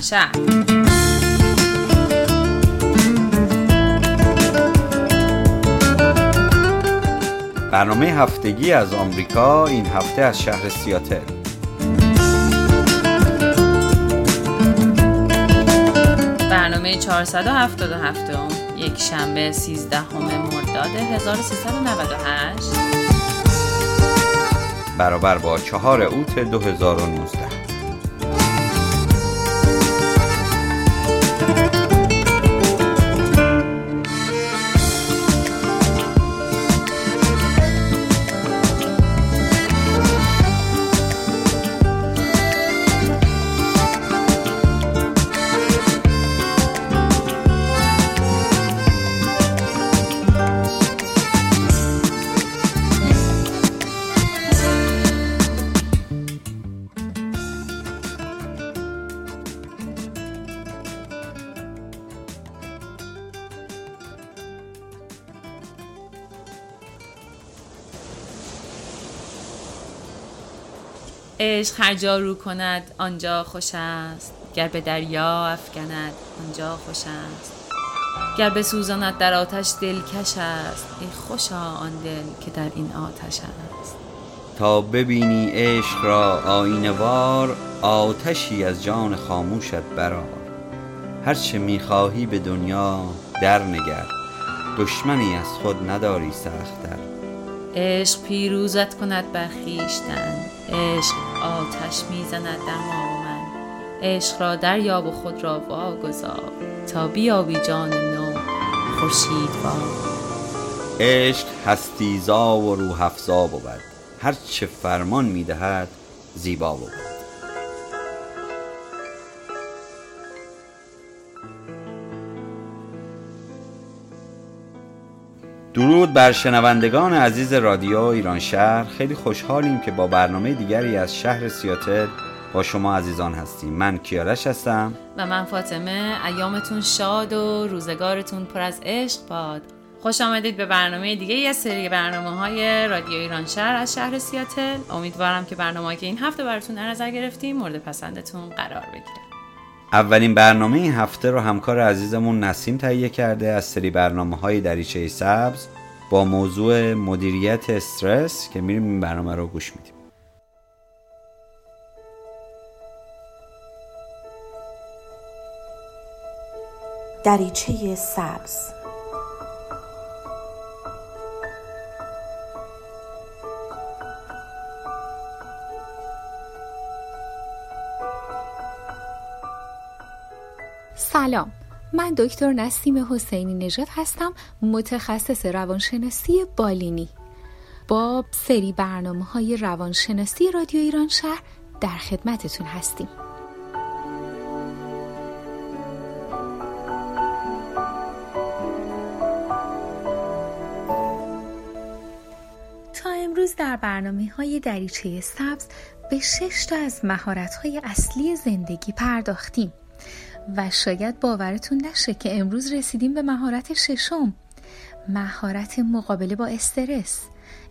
شهر برنامه هفتگی از آمریکا این هفته از شهر سیاتل. برنامه 477 یک شنبه 13 مرداد 1398 برابر با چهار اوت 2019 عشق هر جا رو کند آنجا خوش است. گر به دریا افکند آنجا خوش است. گر به سوزاند در آتش دلکش است ای خوشا آن دل که در این آتش است. تا ببینی عشق را آینه وار آتشی از جان خاموشت برار هرچه می‌خواهی به دنیا در نگر دشمنی از خود نداری سختتر. عشق پیروزت کند بر خویشتن. عشق آتش می‌زند و من. عشق را دریاب و خود را واگذار. تا بیابی جان نو خورشید عشق هستیزا و روح افزا بود. هر چه فرمان می‌دهد زیبا بود. درود بر شنوندگان عزیز رادیو ایران شهر. خیلی خوشحالیم که با برنامه دیگری از شهر سیاتل با شما عزیزان هستیم. من کیارش هستم. و من فاطمه. ایامتون شاد و روزگارتون پر از عشق باد. خوش آمدید به برنامه دیگه یه سری برنامه های رادیو ایران شهر از شهر سیاتل. امیدوارم که برنامه که این هفته براتون در نظر گرفتیم مورد پسندتون قرار بگیره. اولین برنامه این هفته رو همکار عزیزمون نسیم تهیه کرده از سری برنامه های دریچه سبز با موضوع مدیریت استرس که میریم این برنامه رو گوش میدیم. دریچه سبز سلام. من دکتر نسیم حسینی نژاد هستم متخصص روانشناسی بالینی. با سری برنامه های روانشناسی رادیو ایران شهر در خدمتتون هستیم. تا امروز در برنامه های دریچه سبز به شش تا از مهارت های اصلی زندگی پرداختیم. و شاید باورتون نشه که امروز رسیدیم به مهارت ششم مهارت مقابله با استرس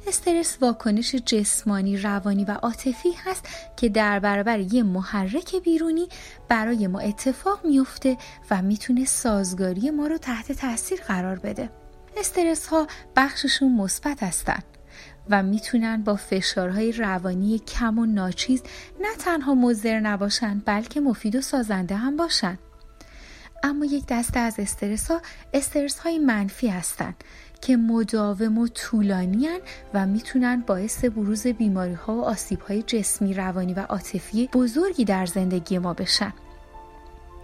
استرس واکنش جسمانی، روانی و عاطفی هست که در برابر یه محرک بیرونی برای ما اتفاق میفته و می‌تونه سازگاری ما رو تحت تاثیر قرار بده. استرس ها بخششون مثبت هستن و می‌تونن با فشارهای روانی کم و ناچیز نه تنها مضر نباشن بلکه مفید و سازنده هم باشن. اما یک دسته از استرس ها استرس های منفی هستند که مداوم و طولانی و می‌تونن باعث بروز بیماری ها و آسیب های جسمی روانی و عاطفی بزرگی در زندگی ما بشن.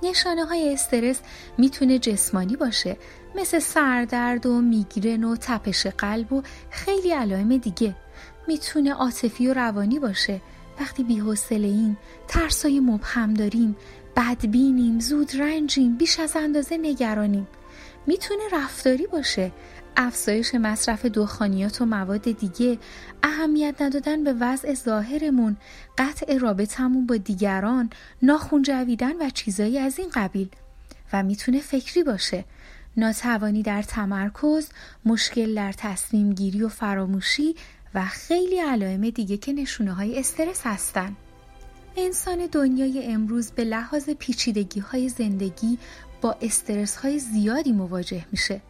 نشانه های استرس می‌تونه جسمانی باشه مثل سردرد و میگرن و تپش قلب و خیلی علائم دیگه. می‌تونه عاطفی و روانی باشه. وقتی بی‌حوصله ایم ترسای مبهم داریم. بدبینیم زود رنجیم بیش از اندازه نگرانیم. می‌تونه رفتاری باشه. افزایش مصرف دخانیات و مواد دیگه اهمیت ندادن به وضع ظاهرمون قطع رابطمون با دیگران ناخون جویدن و چیزایی از این قبیل. و می‌تونه فکری باشه. ناتوانی در تمرکز مشکل در تصمیم گیری و فراموشی و خیلی علائم دیگه که نشونه های استرس هستن. انسان دنیای امروز به لحاظ پیچیدگی های زندگی با استرس های زیادی مواجه میشه.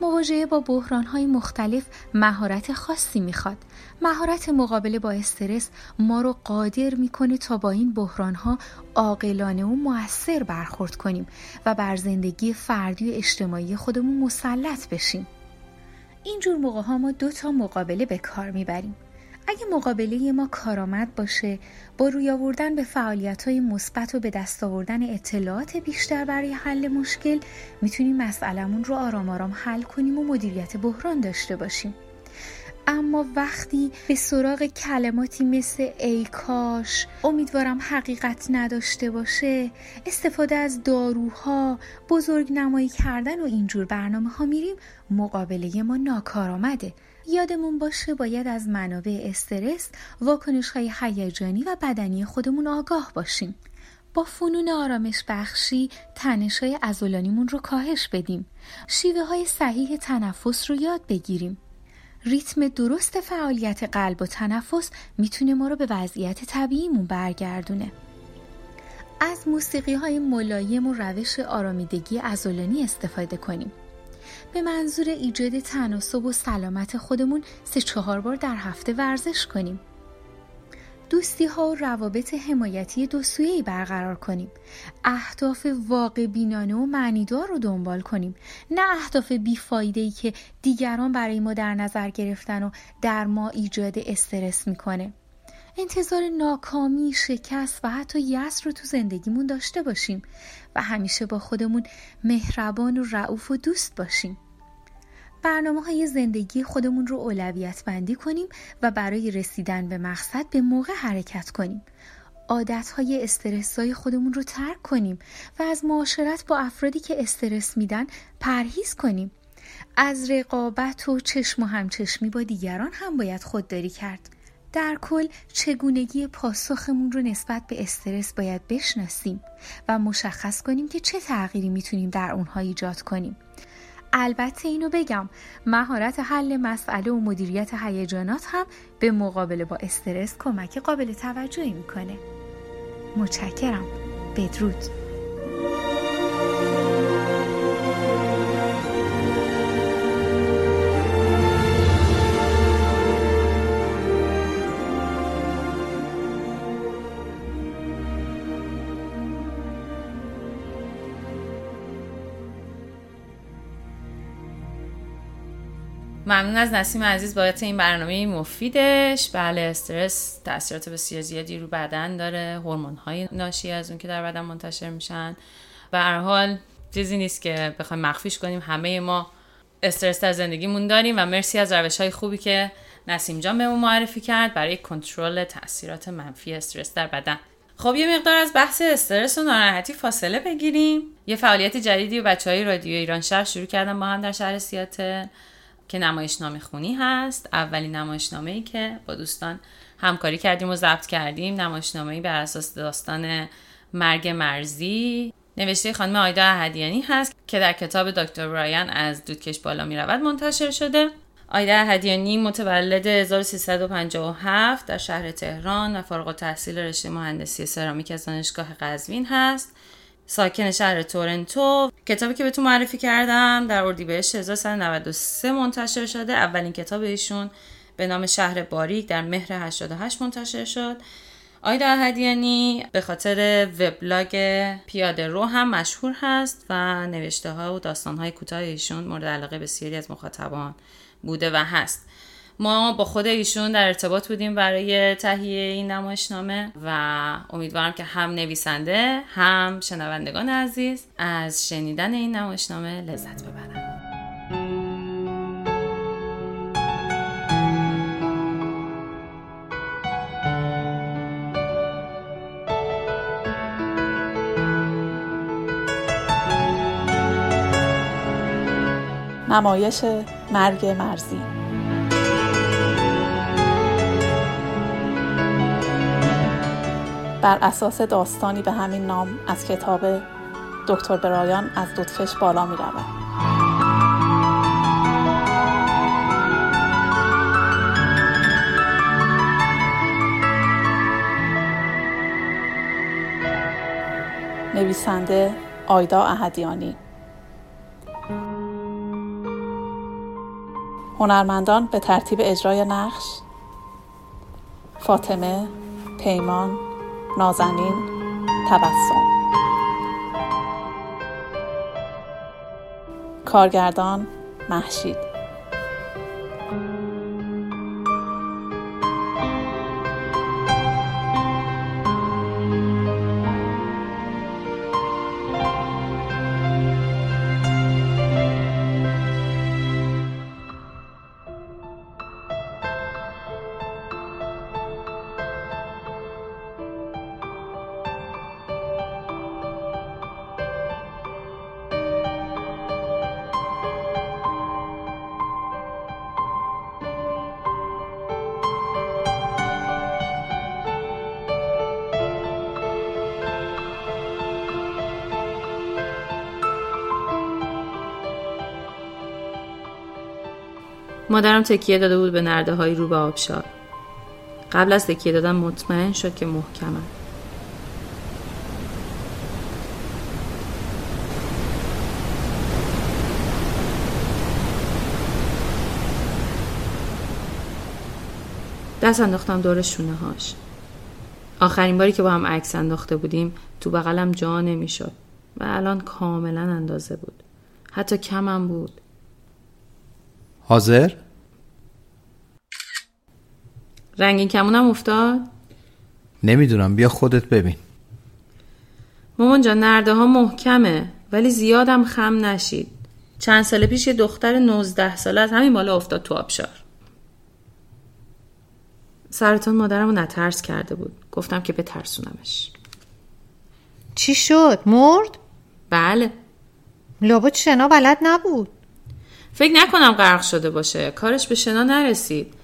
مواجهه با بحران های مختلف مهارت خاصی می‌خواد. مهارت مقابله با استرس ما رو قادر می‌کنه تا با این بحران ها عاقلانه و موثر برخورد کنیم و بر زندگی فردی و اجتماعی خودمون مسلط بشیم. اینجور موقع ها ما دو تا مقابله به کار می‌بریم. اگه مقابله ما کارآمد باشه با روی آوردن به فعالیت های مثبت و به دست آوردن اطلاعات بیشتر برای حل مشکل می‌تونیم مسئلمون رو آرام آرام حل کنیم و مدیریت بحران داشته باشیم. اما وقتی به سراغ کلماتی مثل ای کاش امیدوارم حقیقت نداشته باشه استفاده از داروها بزرگ نمایی کردن و اینجور برنامه ها میریم مقابله ما ناکارآمده. یادمون باشه باید از منابع استرس واکنش های هیجانی و بدنی خودمون آگاه باشیم. با فنون آرامش بخشی تنش های ازولانیمون رو کاهش بدیم. شیوه های صحیح تنفس رو یاد بگیریم. ریتم درست فعالیت قلب و تنفس می‌تونه ما رو به وضعیت طبیعیمون برگردونه. از موسیقی های ملایم و روش آرامیدگی ازولانی استفاده کنیم. به منظور ایجاد تناسب و سلامت خودمون سه چهار بار در هفته ورزش کنیم. دوستی ها و روابط حمایتی دو سویه‌ای برقرار کنیم. اهداف واقع بینانه و معنیدار رو دنبال کنیم. نه اهداف بیفایده ای که دیگران برای ما در نظر گرفتن و در ما ایجاد استرس می‌کنه. انتظار ناکامی، شکست و حتی یأس رو تو زندگیمون داشته باشیم و همیشه با خودمون مهربان و رعوف و دوست باشیم. برنامه های زندگی خودمون رو اولویت بندی کنیم و برای رسیدن به مقصد به موقع حرکت کنیم. عادت های استرس های خودمون رو ترک کنیم و از معاشرت با افرادی که استرس میدن پرهیز کنیم. از رقابت و چشم و همچشمی با دیگران هم باید خودداری کرد. در کل چگونگی پاسخمون رو نسبت به استرس باید بشناسیم و مشخص کنیم که چه تغییری می‌تونیم در اونها ایجاد کنیم. البته اینو بگم مهارت حل مسئله و مدیریت هیجانات هم به مقابله با استرس کمک قابل توجهی می‌کنه. متشکرم. بدرود. ممنون از نسیم عزیز باید این برنامه مفیدش. بله استرس تاثیرات بسیار زیادی رو بدن داره. هورمون های ناشی از اون که در بدن منتشر میشن. و هر حال چیزی نیست که بخوایم مخفیش کنیم. همه ما استرس در زندگیمون داریم و مرسی از روش های خوبی که نسیم جان بهمون معرفی کرد برای کنترل تاثیرات منفی استرس در بدن. خب یه مقدار از بحث استرس و ناراحتی فاصله بگیریم. یه فعالیت جدیدی و بچه های رادیو ایران شهر شروع کردن با هم در شهر سیاتل. که نمایشنامه خونی هست. اولین نمایشنامه ای که با دوستان همکاری کردیم و ضبط کردیم. نمایشنامه ای بر اساس داستان مرگ مرزی. نوشته خانم آیدا احدیانی هست که در کتاب دکتر برایان از دودکش بالا می رود منتشر شده. آیدا احدیانی متولد 1357 در شهر تهران و فارغ التحصیل رشته مهندسی سرامیک از دانشگاه قزوین هست. ساکن شهر تورنتو. کتابی که بهتون معرفی کردم در اردیبهشت 1393 منتشر شده. اولین کتاب ایشون به نام شهر باریک در مهر 88 منتشر شد. آیدا احدیانی به خاطر وبلاگ پیاده رو هم مشهور هست و نوشته ها و داستان های کوتاه ایشون مورد علاقه بسیاری از مخاطبان بوده و هست. ما با خود ایشون در ارتباط بودیم برای تهیه این نمایشنامه و امیدوارم که هم نویسنده هم شنوندگان عزیز از شنیدن این نمایشنامه لذت ببرن. نمایش مرگ مرزی. بر اساس داستانی به همین نام از کتاب دکتر برایان از دودکش بالا می رود. نویسنده آیدا اهدیانی هنرمندان به ترتیب اجرای نقش فاطمه، پیمان، نازنین، تبسم. کارگردان محشید. مادرم تکیه داده بود به نرده های رو به آبشار. قبل از تکیه دادن مطمئن شد که محکمم. دست انداختم دور شونه هاش آخرین باری که با هم عکس انداخته بودیم تو بغلم جا نمی‌شد و الان کاملا اندازه بود. حتی کمم بود. حاضر؟ رنگین کمونم افتاد؟ نمی‌دونم بیا خودت ببین. مامان جان نرده ها محکمه ولی زیادم خم نشید. چند سال پیش یه دختر 19 ساله از همین بالا افتاد تو آبشار. سرطان مادرم رو نترس کرده بود. گفتم که بترسونمش. چی شد؟ مرد؟ بله. لابد شنا بلد نبود. فکر نکنم غرق شده باشه. کارش به شنا نرسید.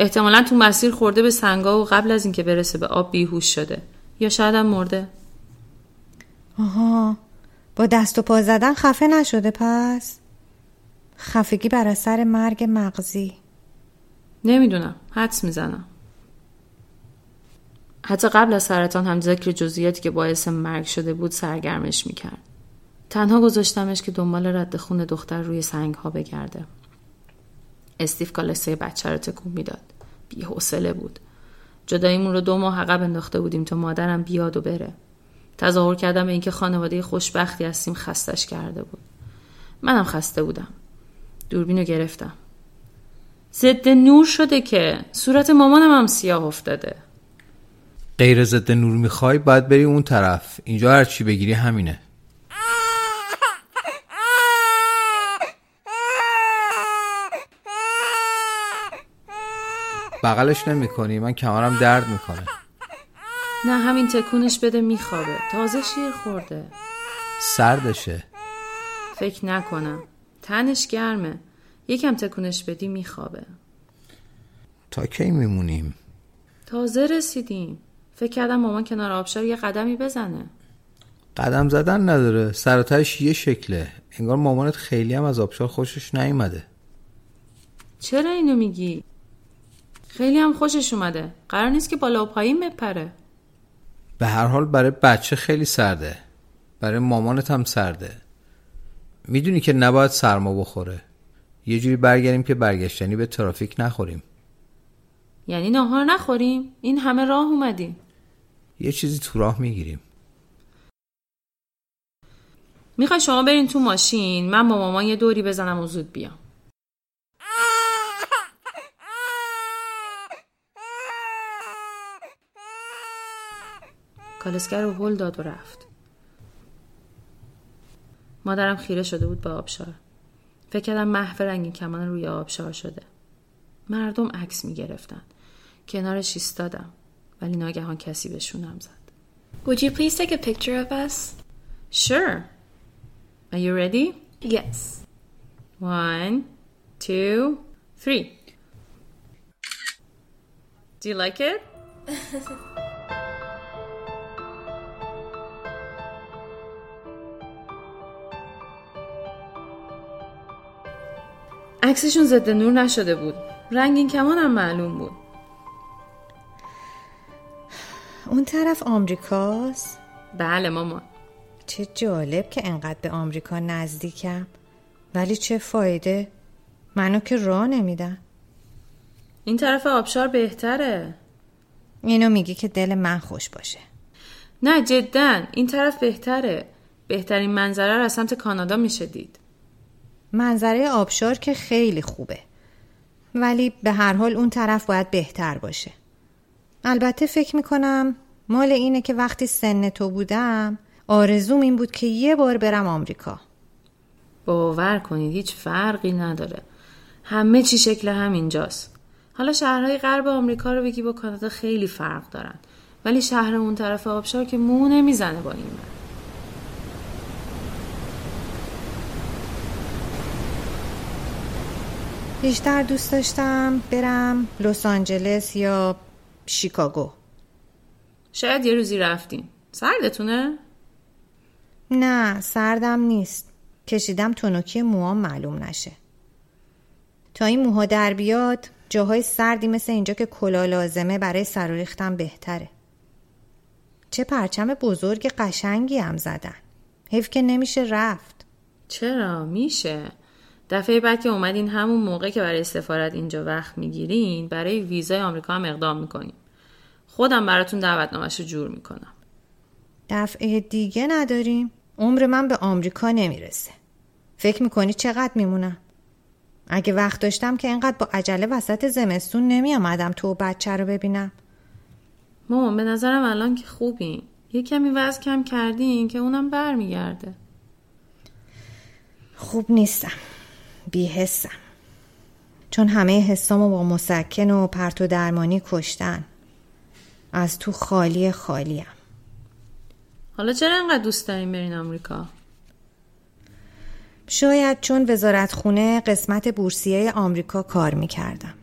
احتمالا تو مسیر خورده به سنگا و قبل از اینکه برسه به آب بیهوش شده. یا شاید هم مرده. آها. با دست و پا زدن خفه نشده پس؟ خفگی بر اثر مرگ مغزی. نمی‌دونم. حدس می‌زنم. حتی قبل از سرطان هم ذکر جزئیاتی که باعث مرگ شده بود سرگرمش می‌کرد. تنها گذاشتمش که دنبال رد خون دختر روی سنگ ها بگرده. استیف کالسه بچه رو تکون می‌داد. بی حوصله بود. جداییمون رو دو ماه عقب انداخته بودیم تا مادرم بیاد و بره. تظاهر کردم به اینکه خانواده خوشبختی هستیم خستش کرده بود. منم خسته بودم. دوربین رو گرفتم. ضد نور شده که. صورت مامانم هم سیاه افتاده. غیر ضد نور می‌خوای باید بری اون طرف. اینجا هر چی بگیری همینه. بغلش نمی کنی من کمرم درد می‌کنه. نه همین تکونش بده میخوابه. تازه شیر خورده. سردشه. فکر نکنم. تنش گرمه. یکم تکونش بدی میخوابه. تا کی میمونیم؟ تازه رسیدیم. فکر کردم مامان کنار آبشار یه قدمی بزنه. قدم زدن نداره. سراتش یه شکله. انگار مامانت خیلی هم از آبشار خوشش نیومده. چرا اینو میگی؟ خیلی هم خوشش اومده. قرار نیست که بالا و پایین بپره. به هر حال برای بچه خیلی سرده. برای مامانت هم سرده. می‌دونی که نباید سرما بخوره. یه جوری برگردیم که برگشتنی به ترافیک نخوریم. یعنی ناهار نخوریم؟ این همه راه اومدیم. یه چیزی تو راه می‌گیریم. می‌خوای شما برین تو ماشین. من با مامان یه دوری بزنم و زود بیام. کالسکر رو هل داد و رفت مادرم خیره شده بود به آبشار فکر کردم محو رنگین کمان روی آبشار شده مردم عکس می گرفتن کنارش ایستادم ولی ناگهان کسی به شونم زد Would you please take a picture of us? Sure. Are you ready? Yes. One, two, three. Do you like it? عکسشون ضد نور نشده بود. رنگین کمان هم معلوم بود. اون طرف آمریکاست؟ بله مامان چه جالب که انقدر به آمریکا نزدیکم. ولی چه فایده؟ منو که راه نمیدن. این طرف آبشار بهتره. اینو میگی که دل من خوش باشه. نه جدا. این طرف بهتره. بهترین منظره رو از سمت کانادا میشه دید منظره آبشار که خیلی خوبه. ولی به هر حال اون طرف باید بهتر باشه. البته فکر می‌کنم مال اینه که وقتی سن تو بودم آرزوم این بود که یه بار برم آمریکا. باور کنید هیچ فرقی نداره. همه چی شکل همینجاست. حالا شهرهای غرب آمریکا رو بگی با کانادا خیلی فرق دارن. ولی شهر اون طرف آبشار که مو نمی‌زنه با این من. بیشتر دوست داشتم برم لس آنجلس یا شیکاگو. شاید یه روزی رفتین سردتونه؟ نه سردم نیست. کشیدم تونوکی موام معلوم نشه. تا این موها در بیاد جاهای سردی مثل اینجا که کلا لازمه برای سر ریختم بهتره. چه پرچم بزرگ قشنگی هم زدن. حیف که نمیشه رفت. چرا؟ میشه. دفعه بعد که اومدین همون موقع که برای سفارت اینجا وقت می‌گیرین برای ویزای آمریکا هم اقدام می‌کنیم خودم براتون دعوتنامش رو جور می‌کنم. دفعه دیگه نداریم. عمر من به آمریکا نمی‌رسه. فکر می‌کنی چقدر میمونم؟ اگه وقت داشتم که اینقدر با عجله وسط زمستون نمی آمدم تو بچه رو ببینم. مامان به نظرم الان که خوبین یه کمی وزن کم کردین که اونم برمیگرده. خوب نیستم. بیحسم چون همه حسامو با مسکن و پرت و درمانی کشتن. از تو خالی خالیم. حالا چرا انقدر دوست دارین برین آمریکا؟ شاید چون وزارت خونه قسمت بورسیه آمریکا کار می‌کردم.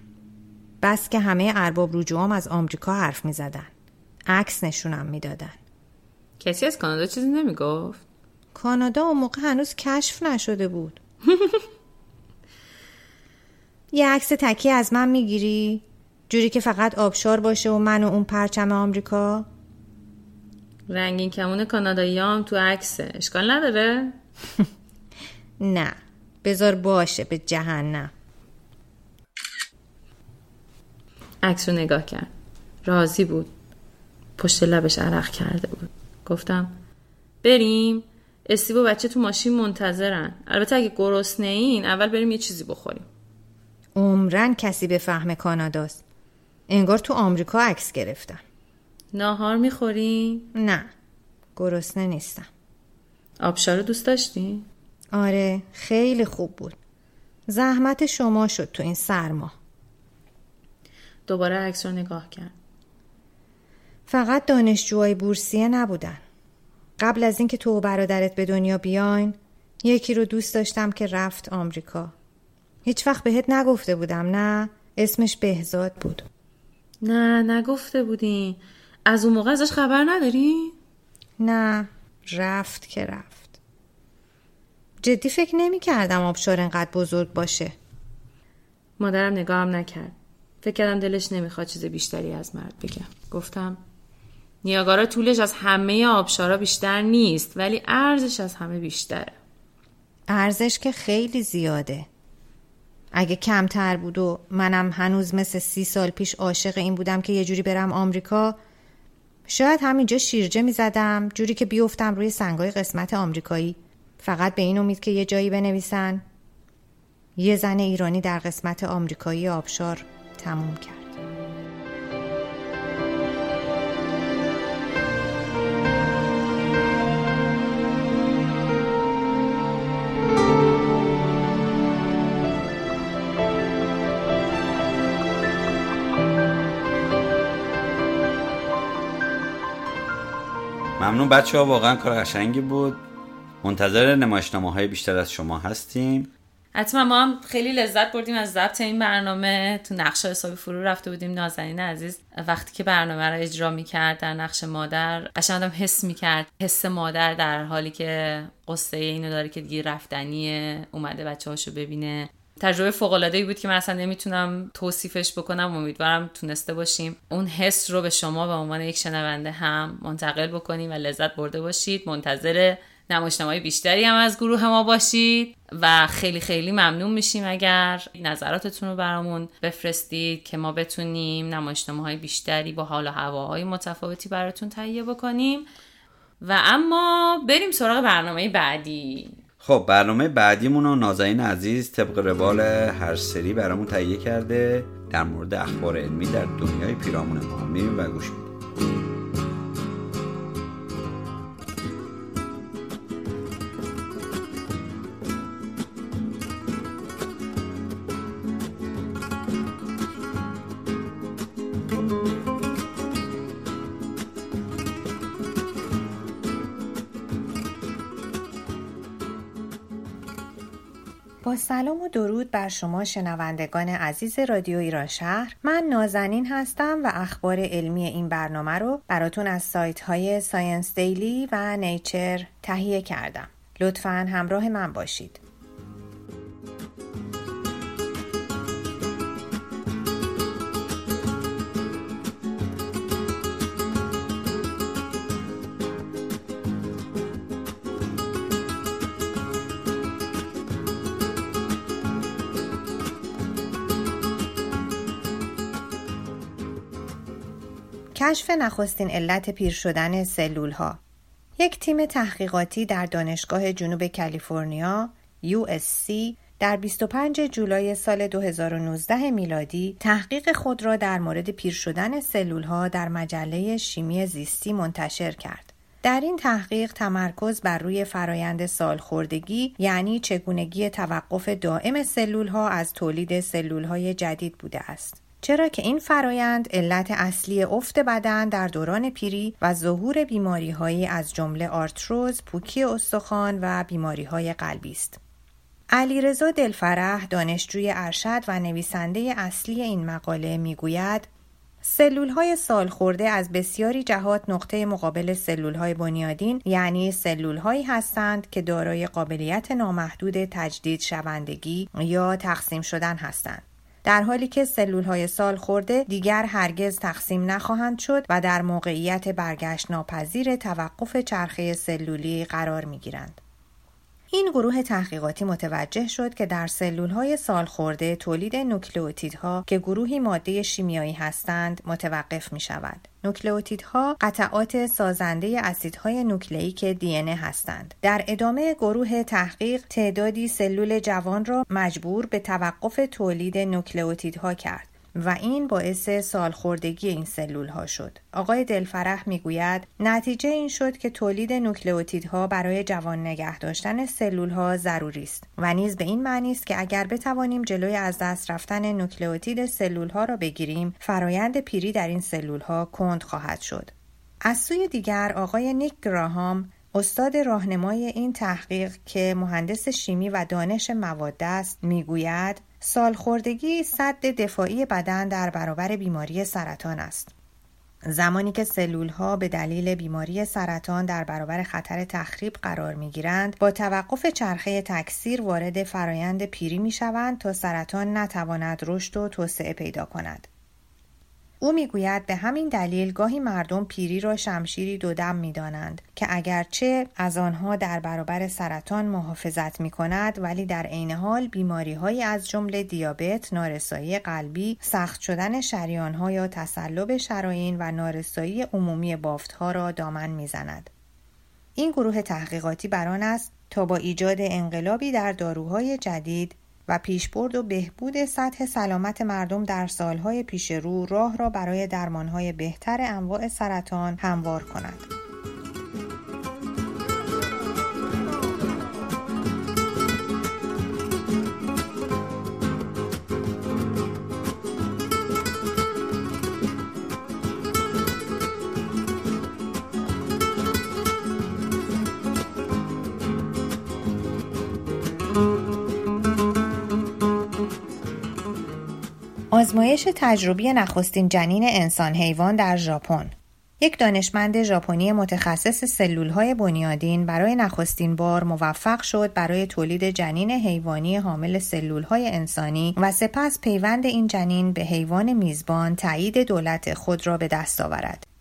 بس که همه ارباب رجوعام از آمریکا حرف می‌زدن. عکس نشونم می‌دادن. کسی از کانادا چیزی نمی‌گفت؟ کانادا اون موقع هنوز کشف نشده بود. یه عکس تکی از من می‌گیری؟ جوری که فقط آبشار باشه و من و اون پرچم آمریکا؟ رنگین کمون کانادایی هم تو عکسه. اشکال نداره؟ نه. بذار باشه به جهنم. عکس رو نگاه کرد. راضی بود. پشت لبش عرق کرده بود. گفتم بریم. استیو و بچه تو ماشین منتظرن. البته اگه گرسنه این اول بریم یه چیزی بخوریم. عمرن کسی به فهم کاناداست. انگار تو آمریکا عکس گرفتن. ناهار می‌خوری؟ نه. گرسنه نیستم. آبشار رو دوست داشتی؟ آره خیلی خوب بود. زحمت شما شد تو این سرما دوباره عکس رو نگاه کرد. فقط دانشجوهای بورسیه نبودن. قبل از اینکه تو و برادرت به دنیا بیاین یکی رو دوست داشتم که رفت آمریکا. هیچ وقت بهت نگفته بودم نه؟ اسمش بهزاد بود. نه نگفته بودی. از اون موقع ازش خبر نداری؟ نه رفت که رفت. جدی فکر نمی کردم آبشار انقدر بزرگ باشه. مادرم نگاهم نکرد. فکر کردم دلش نمی‌خواد چیز بیشتری از مرد بگم گفتم نیاگارا طولش از همه آبشارا بیشتر نیست ولی ارزش از همه بیشتره. ارزش که خیلی زیاده. اگه کمتر بود و منم هنوز مثل سی سال پیش عاشق این بودم که یه جوری برم آمریکا شاید همینجا شیرجه می زدم جوری که بیفتم روی سنگای قسمت آمریکایی. فقط به این امید که یه جایی بنویسن. یه زن ایرانی در قسمت آمریکایی آبشار تموم کرد. ممنون. بچه ها واقعا کار قشنگی بود. منتظر نمایشنامه های بیشتر از شما هستیم. حتما ما هم خیلی لذت بردیم از ضبط این برنامه. تو نقش حسابی فرو رفته بودیم. نازنین عزیز وقتی که برنامه رو اجرا می‌کرد در نقش مادر قشنگ حس می‌کرد. حس مادر در حالی که قصه اینو داره که دیگه رفتنیه اومده بچه هاشو ببینه. تجربه فوق العاده ای بود که من اصلا نمی‌تونم توصیفش بکنم. امیدوارم تونسته باشیم. اون حس رو به شما به عنوان یک شنونده هم منتقل بکنیم و لذت برده باشید. منتظر نمایشنامه بیشتری هم از گروه ما باشید و خیلی خیلی ممنون میشیم اگر نظراتتون رو برامون بفرستید که ما بتونیم نمایشنامه های بیشتری با حال و هواهای متفاوتی براتون تهیه بکنیم. و اما بریم سراغ برنامه بعدی. خب برنامه بعدیمون رو نازنین عزیز طبق روال هر سری برامون تهیه کرده در مورد اخبار علمی در دنیای پیرامون ما. میریم و گوش میدیم. سلام و درود بر شما شنوندگان عزیز رادیو ایران شهر. من نازنین هستم و اخبار علمی این برنامه رو براتون از سایت های ساینس دیلی و نیچر تهیه کردم. لطفا همراه من باشید. کشف نخستین علت پیر شدن سلول ها یک تیم تحقیقاتی در دانشگاه جنوب کالیفرنیا USC در 25 جولای سال 2019 میلادی تحقیق خود را در مورد پیر شدن سلول ها در مجله شیمی زیستی منتشر کرد. در این تحقیق تمرکز بر روی فرایند سالخوردگی یعنی چگونگی توقف دائم سلول ها از تولید سلول های جدید بوده است. چرا که این فرایند علت اصلی افت بدن در دوران پیری و ظهور بیماری هایی از جمله آرتروز، پوکی استخوان و بیماری های قلبی است. علیرضا دلفرح دانشجوی ارشد و نویسنده اصلی این مقاله می‌گوید سلول های سال خورده از بسیاری جهات نقطه مقابل سلول های بنیادین یعنی سلول هایی هستند که دارای قابلیت نامحدود تجدید شوندگی یا تقسیم شدن هستند. در حالی که سلول های سال خورده دیگر هرگز تقسیم نخواهند شد و در موقعیت برگشت ناپذیر توقف چرخه سلولی قرار می گیرند. این گروه تحقیقاتی متوجه شد که در سلول های سال خورده تولید نوکلئوتیدها که گروهی ماده شیمیایی هستند متوقف می شود. نوکلئوتیدها قطعات سازنده اسیدهای نوکلئیک دی هستند. در ادامه گروه تحقیق تعدادی سلول جوان را مجبور به توقف تولید نوکلئوتیدها کرد. و این باعث سالخوردگی این سلول ها شد. آقای دلفرح می‌گوید نتیجه این شد که تولید نوکلئوتیدها برای جوان نگه داشتن سلول ها ضروری است و نیز به این معنی است که اگر بتوانیم جلوی از دست رفتن نوکلئوتید سلول ها را بگیریم فرایند پیری در این سلول ها کند خواهد شد. از سوی دیگر آقای نیک گراهام استاد راهنمای این تحقیق که مهندس شیمی و دانش مواد است می‌گوید سالخوردگی صد دفاعی بدن در برابر بیماری سرطان است. زمانی که سلول ها به دلیل بیماری سرطان در برابر خطر تخریب قرار می گیرند با توقف چرخه تکثیر وارد فرایند پیری می شوند تا سرطان نتواند رشد و توسعه پیدا کند. او می‌گوید به همین دلیل گاهی مردم پیری را شمشیری دودم می‌دانند که اگرچه از آنها در برابر سرطان محافظت می کند ولی در عین حال بیماری های از جمله دیابت، نارسایی قلبی، سخت شدن شریان ها یا تسلب شراین و نارسایی عمومی بافت ها را دامن می‌زند. این گروه تحقیقاتی بران است تا با ایجاد انقلابی در داروهای جدید و پیشبرد و بهبود سطح سلامت مردم در سالهای پیش رو راه را برای درمانهای بهتر انواع سرطان هموار کند. آزمایش تجربی نخستین جنین انسان حیوان در ژاپن یک دانشمند ژاپنی متخصص سلولهای بنیادین برای نخستین بار موفق شد برای تولید جنین حیوانی حامل سلولهای انسانی و سپس پیوند این جنین به حیوان میزبان تایید دولت خود را به دست آورد.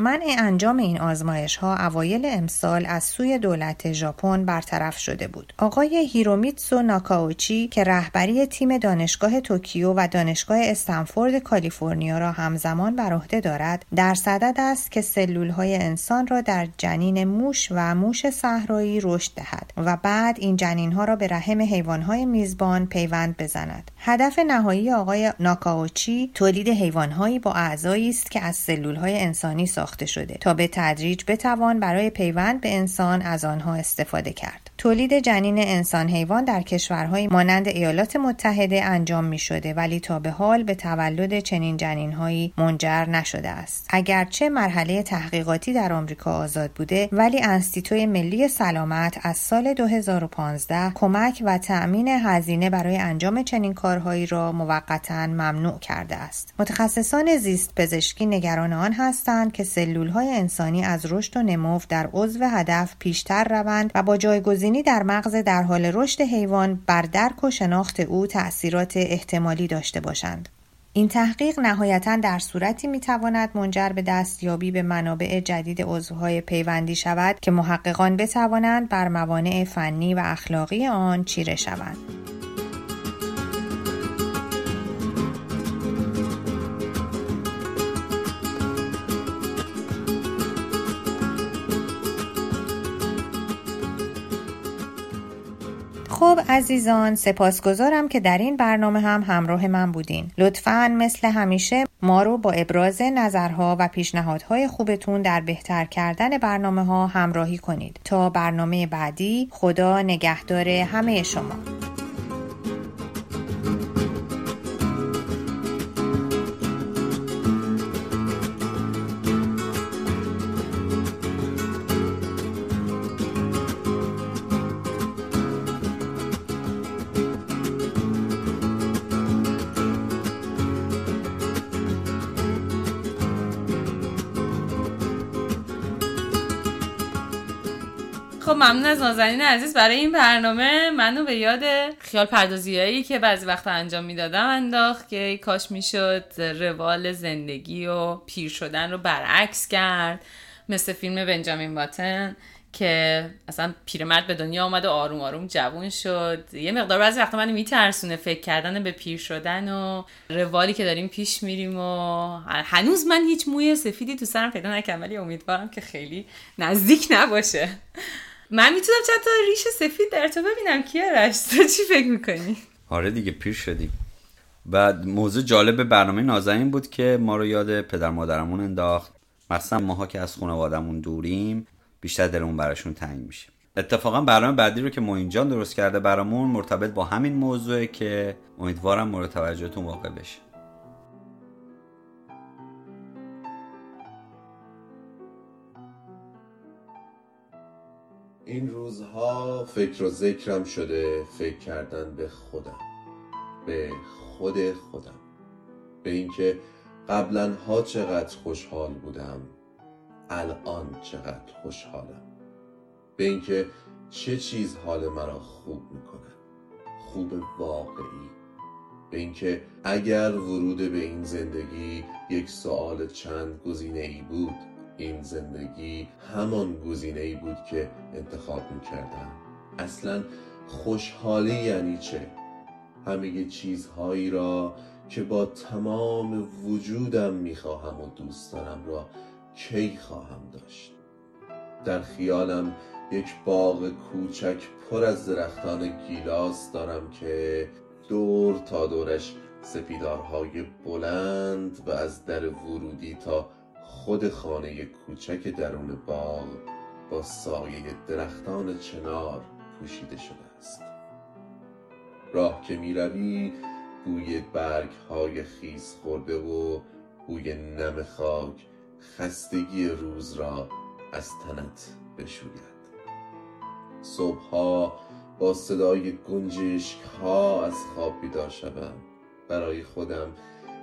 منع انجام این آزمایش ها اوایل امسال از سوی دولت ژاپن برطرف شده بود. آقای هیرومیتسو ناکاوچی که رهبری تیم دانشگاه توکیو و دانشگاه استنفورد کالیفرنیا را همزمان بر عهده دارد، در صدد است که سلول های انسان را در جنین موش و موش صحرایی رشد دهد و بعد این جنین ها را به رحم حیوان های میزبان پیوند بزند. هدف نهایی آقای ناکاوچی تولید حیوان با اعضایی است که از سلول های انسانی ساخته شده تا به تدریج بتوان برای پیوند به انسان از آنها استفاده کرد. تولید جنین انسان حیوان در کشورهای مانند ایالات متحده انجام می شده ولی تا به حال به تولد چنین جنین هایی منجر نشده است. اگرچه مرحله تحقیقاتی در آمریکا آزاد بوده ولی انستیتوی ملی سلامت از سال 2015 کمک و تأمین هزینه برای انجام چنین کارهایی را موقتا ممنوع کرده است. متخصصان زیست پزشکی نگران آن هستند که سلول های انسانی از رشد و نمو در عضو هدف پیشتر روند و با جایگزینی در مغز در حال رشد حیوان بر درک و شناخت او تأثیرات احتمالی داشته باشند. این تحقیق نهایتا در صورتی می‌تواند منجر به دستیابی به منابع جدید عضوهای پیوندی شود که محققان بتوانند بر موانع فنی و اخلاقی آن چیره شوند. خب عزیزان سپاسگزارم که در این برنامه هم همراه من بودین. لطفا مثل همیشه ما رو با ابراز نظرها و پیشنهادهای خوبتون در بهتر کردن برنامه ها همراهی کنید. تا برنامه بعدی خدا نگهدار همه شما. نازنین عزیز برای این برنامه منو به یاد خیال پردازیایی که بعضی وقتا انجام می‌دادم انداخت که کاش می‌شد روال زندگی و پیر شدن رو برعکس کرد. مثل فیلم بنجامین باتن که اصلا پیرمرد به دنیا آمد و آروم آروم جوون شد. یه مقدار بعضی وقتا من میترسونه فکر کردن به پیر شدن و روالی که داریم پیش میریم و هنوز من هیچ موی سفیدی تو سرم پیدا نکردم ولی امیدوارم که خیلی نزدیک نباشه. من می‌تونم چند تا ریش سفید در تو ببینم کیارش تو چی فکر می‌کنی؟ آره دیگه پیر شدیم بعد موضوع جالب برنامه نازنین بود که ما رو یاد پدر مادرمون انداخت. مثلا ماها که از خانوادمون دوریم بیشتر دلمون براشون تنگ میشه. اتفاقا برنامه بعدی رو که موین جان درست کرده برامون مرتبط با همین موضوعه که امیدوارم مورد توجهتون واقع بشه. این روزها فکر و ذکرم شده فکر کردن به خودم. به خود خودم. به اینکه قبلا ها چقدر خوشحال بودم الان چقدر خوشحالم. به اینکه چه چیز حال مرا خوب می‌کنه. خوب واقعی. به اینکه اگر ورود به این زندگی یک سوال چند گزینه ای بود این زندگی همان گزینه ای بود که انتخاب می‌کردم. اصلا خوشحالی یعنی چه؟ همه چیزهایی را که با تمام وجودم می‌خواهم و دوست دارم را کی خواهم داشت؟ در خیالم یک باغ کوچک پر از درختان گیلاس دارم که دور تا دورش سپیدارهای بلند و از در ورودی تا خود خانه کوچک درون باغ با سایه درختان چنار پوشیده شده است. راه که می روی بوی برگ های خیز خورده و بوی نم خاک خستگی روز را از تنت بشوید. صبحها با صدای گنجشک ها از خواب بیدار شوم. برای خودم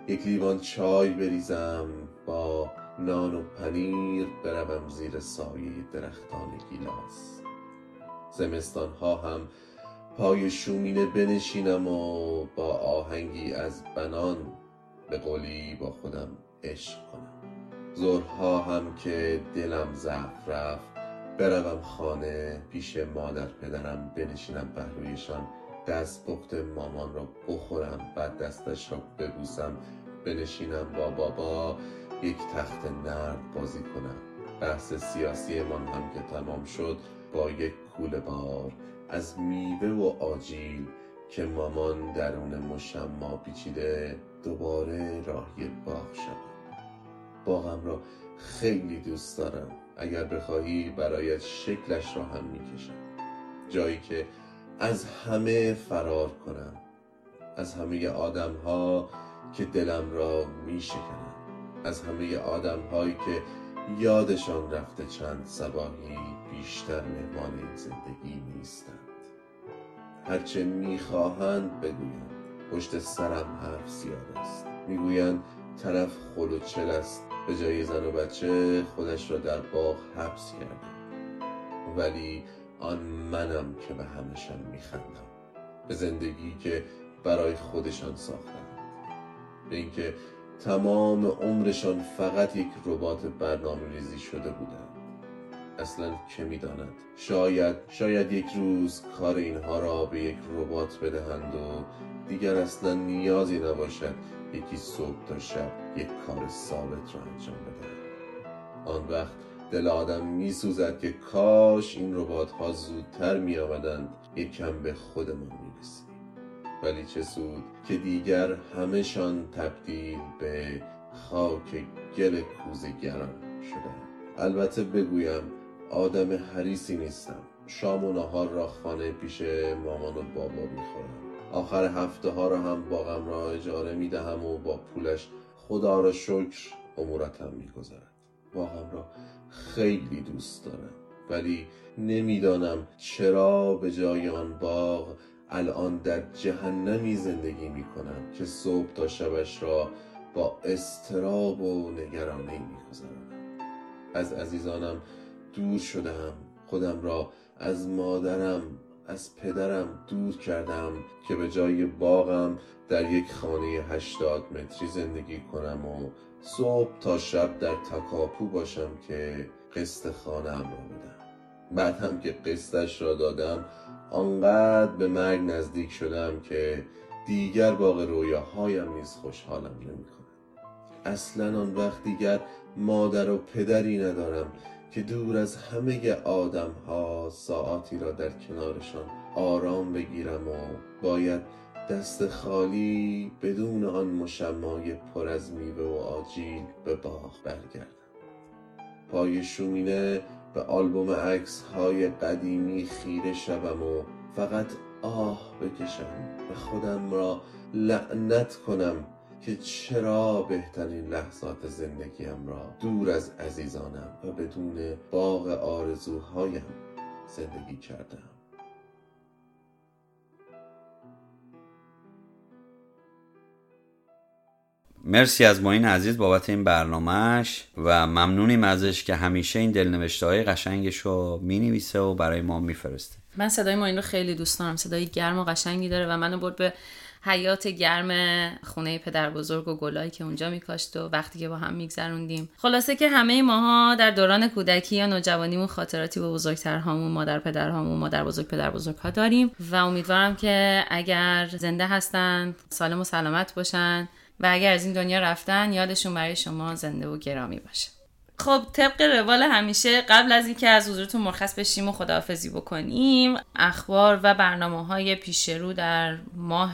یک لیوان چای بریزم با نان و پنیر بروم زیر سایه درختان گیلاس. زمستان ها هم پای شومینه بنشینم و با آهنگی از بنان به قولی با خودم عشق کنم. ظهرها هم که دلم ضعف رفت بروم خانه پیش مادر پدرم بنشینم پهلویشان. دست پخت مامان را بخورم بعد دستش را ببوسم بنشینم با بابا. یک تخت نرد بازی کنم. بحث سیاسی من هم که تمام شد با یک کوله بار از میوه و آجیل که مامان درون مشما پیچیده دوباره راهی باغ شدم باغم را خیلی دوست دارم. اگر بخواهی برایت شکلش را هم می‌کشم. جایی که از همه فرار کنم. از همه آدم ها که دلم را میشکنم از همه آدم هایی که یادشان رفته چند سباهی بیشتر مهمان این زندگی نیستند. هرچه می‌خواهند بگویند پشت سرم حرف زیاد است. می‌گویند طرف خلوچل است. به جای زن و بچه خودش را در باغ حبس کرده. ولی آن منم که به همشان میخندم. به زندگی که برای خودشان ساختند به اینکه تمام عمرشان فقط یک ربات برنامه ریزی شده بودند. اصلا که می‌داند؟ شاید شاید یک روز کار اینها را به یک ربات بدهند و دیگر اصلا نیازی نباشد یکی صبح تا شب یک کار ثابت را انجام بدهد. آن وقت دل آدم می سوزد که کاش این ربات ها زودتر می آمدند یک کم به خودمان می ولی چه سود که دیگر همهشان تبدیل به خاک گل کوزگران شده البته بگویم آدم حریصی نیستم. شام و نهار را خانه پیش مامان و بابا می‌خورم. آخر هفته ها را هم باغم را اجاره می‌دهم و با پولش خدا را شکر امورتم میگذرد. باغم را خیلی دوست دارم ولی نمی‌دانم چرا به جای آن باغ الان در جهنمی زندگی می کنم که صبح تا شبش را با استراب و نگرانی می از عزیزانم دور شدم خودم را از مادرم از پدرم دور کردم که به جای باغم در یک خانه هشتاد متری زندگی کنم و صبح تا شب در تکاپو باشم که قسط خانه را بدم. بعد هم که قسطش را دادم آنقدر به مرگ نزدیک شدم که دیگر باغ رویاهایم نیز خوشحالم نمی اصلا آن وقت دیگر مادر و پدری ندارم که دور از همه آدم ها ساعتی را در کنارشان آرام بگیرم و باید دست خالی بدون آن مشمای پر از میوه و آجیل به باغ برگردم. پای شومینه به آلبوم عکس های قدیمی خیره شوم و فقط آه بکشم و خودم را لعنت کنم که چرا بهترین لحظات زندگیم را دور از عزیزانم و بدون باغ آرزوهایم زندگی کردم. مرسی از معین عزیز بابت این برنامهش و ممنونیم ازش که همیشه این دلنوشته های قشنگش رو می نویسه و برای ما میفرسته. من صدای معین رو خیلی دوست دارم. صدای گرم و قشنگی داره و منو برد به حیات گرم خونه پدر بزرگ و گلایی که اونجا میکاشت و وقتی که با هم میگذروندیم. خلاصه که همه ماها در دوران کودکی یا نوجوانیمون خاطراتی با بزرگترهامون مادر پدرهامون مادر بزرگ پدر بزرگ ها داریم و امیدوارم که اگر زنده هستن سالم و سلامت باشن و اگر از این دنیا رفتن یادشون برای شما زنده و گرامی باشه. خب طبق روال همیشه قبل از اینکه از حضورتون مرخص بشیم و خداحافظی بکنیم اخبار و برنامه های پیش رو در ماه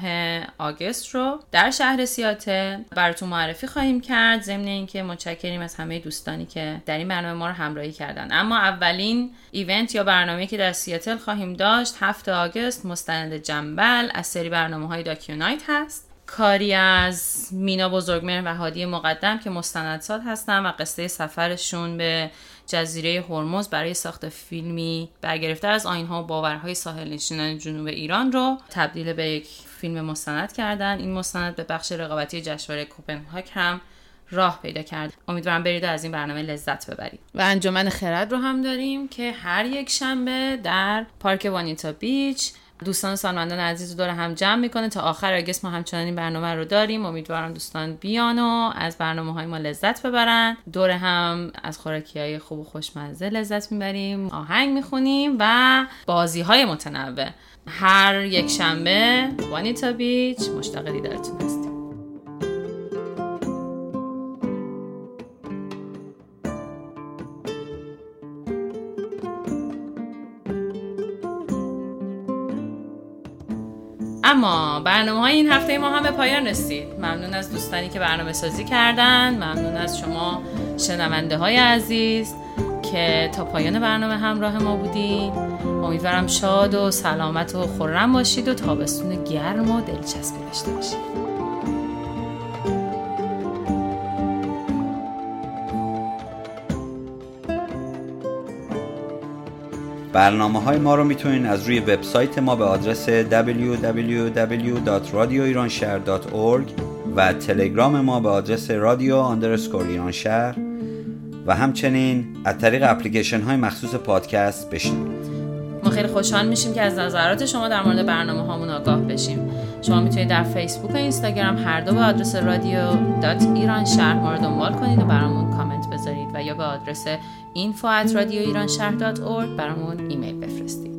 آگست رو در شهر سیاتل براتون معرفی خواهیم کرد. ضمن اینکه متشکریم از همه دوستانی که در این برنامه ما رو همراهی کردن. اما اولین ایونت یا برنامه که در سیاتل خواهیم داشت هفته آگست مستند جنبل از سری برنامه های داکیونایت هست. کاری از مینا بزرگمهر و هادی مقدم که مستندساز هستن و قصه سفرشون به جزیره هرمز برای ساخت فیلمی برگرفته از آینها و باورهای ساحل نشینان جنوب ایران رو تبدیل به یک فیلم مستند کردن. این مستند به بخش رقابتی جشنواره کوپنهاگ هم راه پیدا کرد. امیدوارم برید و از این برنامه لذت ببرید. و انجمن خرد رو هم داریم که هر یک شنبه در پارک وانیتا بیچ دوستان سالمندان عزیز رو هم جمع می‌کنه. تا آخر آگست ما همچنان این برنامه رو داریم امیدوارم دوستان بیان و از برنامه های ما لذت ببرن. دور هم از خوراکی های خوب و خوشمزه لذت می‌بریم. آهنگ می‌خونیم و بازی های متنوع. هر یک شنبه وانیتا بیچ مشتاق دیدارتون هستیم اما برنامه های این هفته ما هم به پایان رسید. ممنون از دوستانی که برنامه سازی کردن. ممنون از شما شنونده های عزیز که تا پایان برنامه همراه ما بودین. امیدوارم شاد و سلامت و خورم باشید و تابستون گرم و دلچسبی داشته باشید. برنامه های ما رو می‌تونین از روی وبسایت ما به آدرس www.radioiranshar.org و تلگرام ما به آدرس رادیو underscore ایران و همچنین از طریق اپلیکیشن های مخصوص پادکست بشنوید ما خیلی خوشحال میشیم که از نظرات شما در مورد برنامه هامون آگاه بشیم. شما می‌تونید در فیسبوک و اینستاگرام هر دو به آدرس رادیو dot ایران شهر ما رو دنبال کنید و برامون کامنت بذارید و یا به آدرس info at برامون ایمیل بفرستید.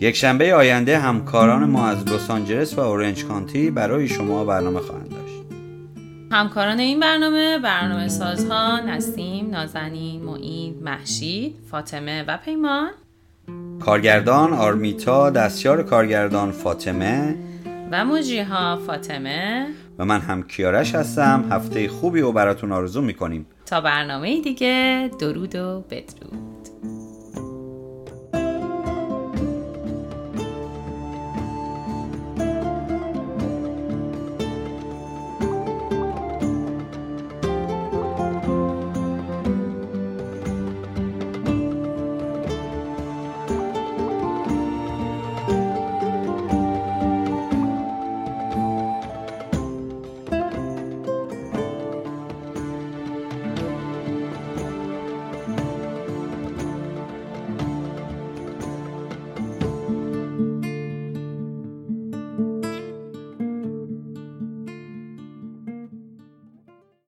یک شنبه آینده همکاران ما از لس آنجلس و اورنج کانتی برای شما برنامه خواهند داشت. همکاران این برنامه برنامه سازها نسیم، نازنین، معین، محشید، فاطمه و پیمان. کارگردان آرمیتا دستیار کارگردان فاطمه. و مجریها فاطمه. و من هم کیارش هستم. هفته خوبی و براتون آرزو می‌کنیم. تا برنامه دیگه. درود و بدرود.